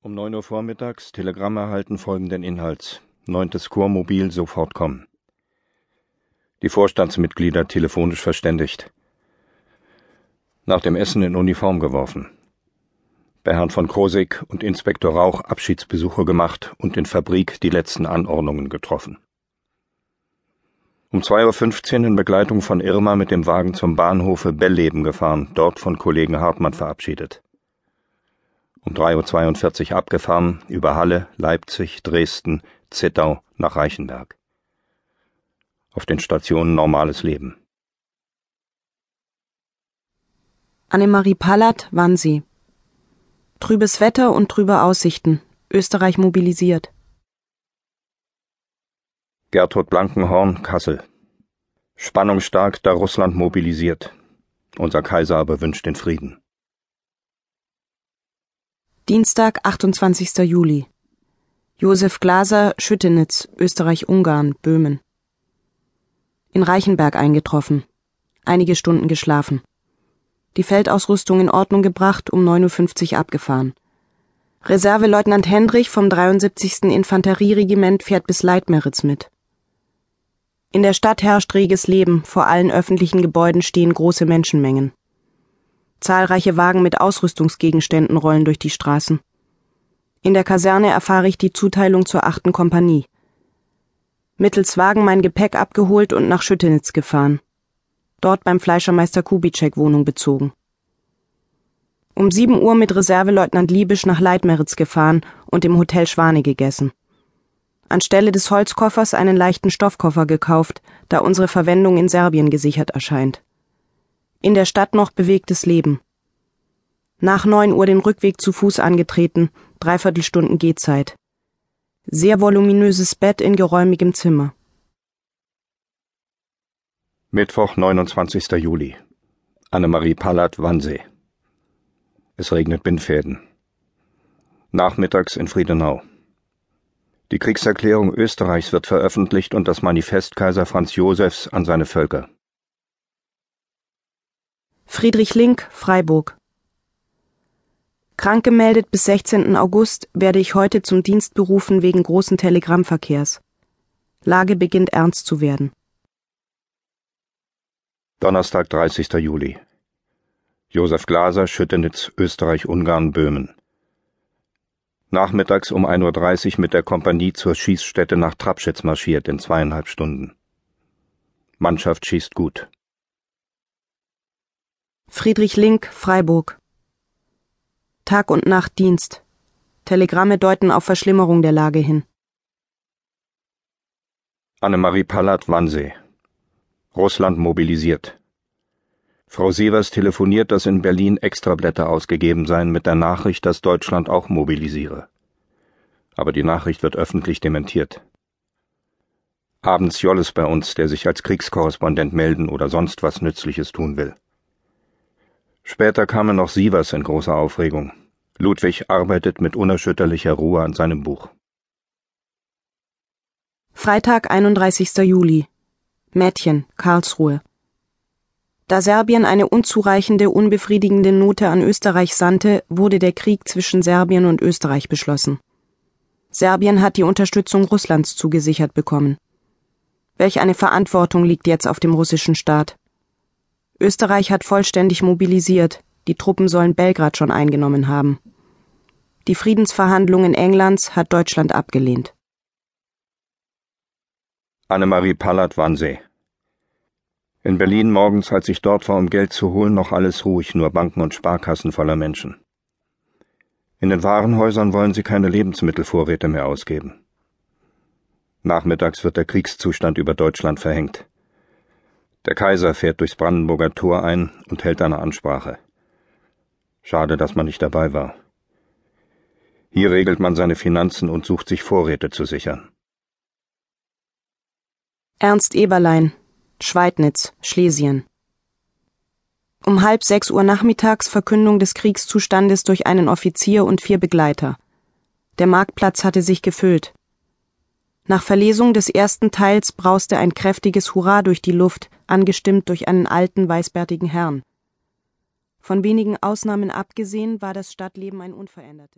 Um neun Uhr vormittags Telegramm erhalten folgenden Inhalts. Neuntes Chormobil sofort kommen. Die Vorstandsmitglieder telefonisch verständigt. Nach dem Essen in Uniform geworfen. Bei Herrn von Krosig und Inspektor Rauch Abschiedsbesuche gemacht und in Fabrik die letzten Anordnungen getroffen. Um 2.15 Uhr in Begleitung von Irma mit dem Wagen zum Bahnhofe Bellleben gefahren, dort von Kollegen Hartmann verabschiedet. Um 3.42 Uhr abgefahren, über Halle, Leipzig, Dresden, Zittau nach Reichenberg. Auf den Stationen normales Leben. Annemarie Pallert, Wannsee. Trübes Wetter und trübe Aussichten. Österreich mobilisiert. Gertrud Blankenhorn, Kassel. Spannung stark, da Russland mobilisiert. Unser Kaiser aber wünscht den Frieden. Dienstag, 28. Juli. Josef Glaser, Schüttenitz, Österreich-Ungarn, Böhmen. In Reichenberg eingetroffen. Einige Stunden geschlafen. Die Feldausrüstung in Ordnung gebracht, um 9.50 Uhr abgefahren. Reserveleutnant Hendrich vom 73. Infanterieregiment fährt bis Leitmeritz mit. In der Stadt herrscht reges Leben, vor allen öffentlichen Gebäuden stehen große Menschenmengen. Zahlreiche Wagen mit Ausrüstungsgegenständen rollen durch die Straßen. In der Kaserne erfahre ich die Zuteilung zur achten Kompanie. Mittels Wagen mein Gepäck abgeholt und nach Schüttenitz gefahren. Dort beim Fleischermeister Kubitschek Wohnung bezogen. Um sieben Uhr mit Reserveleutnant Liebisch nach Leitmeritz gefahren und im Hotel Schwane gegessen anstelle des Holzkoffers einen leichten Stoffkoffer gekauft, da unsere Verwendung in Serbien gesichert erscheint. In der Stadt noch bewegtes Leben. Nach neun Uhr den Rückweg zu Fuß angetreten, dreiviertel Stunden Gehzeit. Sehr voluminöses Bett in geräumigem Zimmer. Mittwoch, 29. Juli. Annemarie Pallat, Wannsee. Es regnet Bindfäden. Nachmittags in Friedenau. Die Kriegserklärung Österreichs wird veröffentlicht und das Manifest Kaiser Franz Josefs an seine Völker. Friedrich Link, Freiburg. Krank gemeldet bis 16. August werde ich heute zum Dienst berufen wegen großen Telegrammverkehrs. Lage beginnt ernst zu werden. Donnerstag, 30. Juli. Josef Glaser, Schüttenitz, Österreich-Ungarn, Böhmen nachmittags um 1.30 Uhr mit der Kompanie zur Schießstätte nach Trabschitz marschiert in zweieinhalb Stunden. Mannschaft schießt gut. Friedrich Link, Freiburg. Tag und Nacht Dienst. Telegramme deuten auf Verschlimmerung der Lage hin. Annemarie Pallat, Wannsee. Russland mobilisiert. Frau Sievers telefoniert, dass in Berlin Extrablätter ausgegeben seien mit der Nachricht, dass Deutschland auch mobilisiere. Aber die Nachricht wird öffentlich dementiert. Abends Jolles bei uns, der sich als Kriegskorrespondent melden oder sonst was Nützliches tun will. Später kamen noch Sievers in großer Aufregung. Ludwig arbeitet mit unerschütterlicher Ruhe an seinem Buch. Freitag, 31. Juli. Mädchen, Karlsruhe. Da Serbien eine unzureichende, unbefriedigende Note an Österreich sandte, wurde der Krieg zwischen Serbien und Österreich beschlossen. Serbien hat die Unterstützung Russlands zugesichert bekommen. Welch eine Verantwortung liegt jetzt auf dem russischen Staat? Österreich hat vollständig mobilisiert, die Truppen sollen Belgrad schon eingenommen haben. Die Friedensverhandlungen Englands hat Deutschland abgelehnt. Annemarie Pallat-Wannsee in Berlin morgens, als ich dort war, um Geld zu holen, noch alles ruhig, nur Banken und Sparkassen voller Menschen. In den Warenhäusern wollen sie keine Lebensmittelvorräte mehr ausgeben. Nachmittags wird der Kriegszustand über Deutschland verhängt. Der Kaiser fährt durchs Brandenburger Tor ein und hält eine Ansprache. Schade, dass man nicht dabei war. Hier regelt man seine Finanzen und sucht sich Vorräte zu sichern. Ernst Eberlein Schweidnitz, Schlesien. Um halb sechs Uhr nachmittags Verkündung des Kriegszustandes durch einen Offizier und vier Begleiter. Der Marktplatz hatte sich gefüllt. Nach Verlesung des ersten Teils brauste ein kräftiges Hurra durch die Luft, angestimmt durch einen alten, weißbärtigen Herrn. Von wenigen Ausnahmen abgesehen war das Stadtleben ein unverändertes.